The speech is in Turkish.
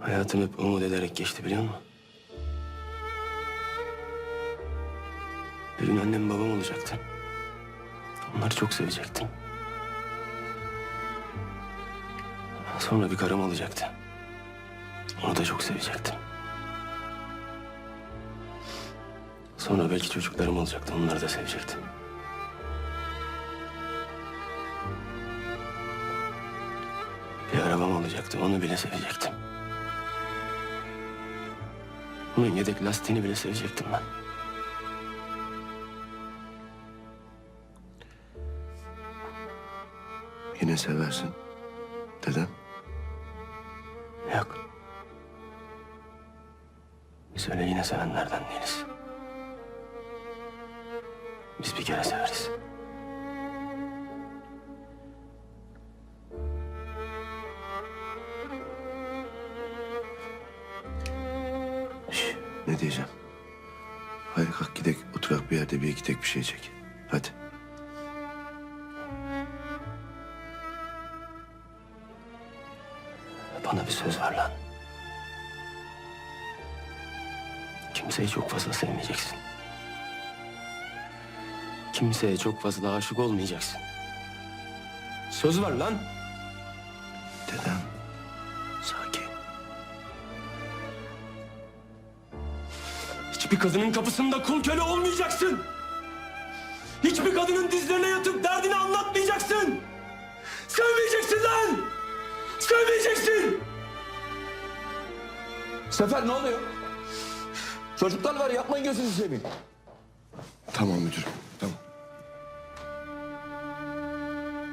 Hayatım hep umut ederek geçti biliyor musun? Bir gün annem babam olacaktı. Onları çok sevecektim. Sonra bir karım olacaktı. Onu da çok sevecektim. Sonra belki çocuklarım olacaktı. Onları da sevecektim. Bir arabam olacaktı. Onu bile sevecektim. Onun yedek lastiğini bile sevecektim ben. Yine seversin. Dedem. Yok. Biz öyle yine sevenlerden değiliz. Biz bir kere severiz. Ne diyeceğim? Hayır kalk gidek oturak bir yerde bir iki tek bir şey çek. Hadi. Bana bir söz ver lan. Kimseyi çok fazla sevmeyeceksin. Kimseye çok fazla aşık olmayacaksın. Söz ver lan. Dedem. Hiçbir kadının kapısında kul köle olmayacaksın. Hiçbir kadının dizlerine yatıp derdini anlatmayacaksın. Sevmeyeceksin lan. Sevmeyeceksin. Sefer ne oluyor? Çocuklar var yapmayın gözünüzü seveyim. Tamam müdürüm.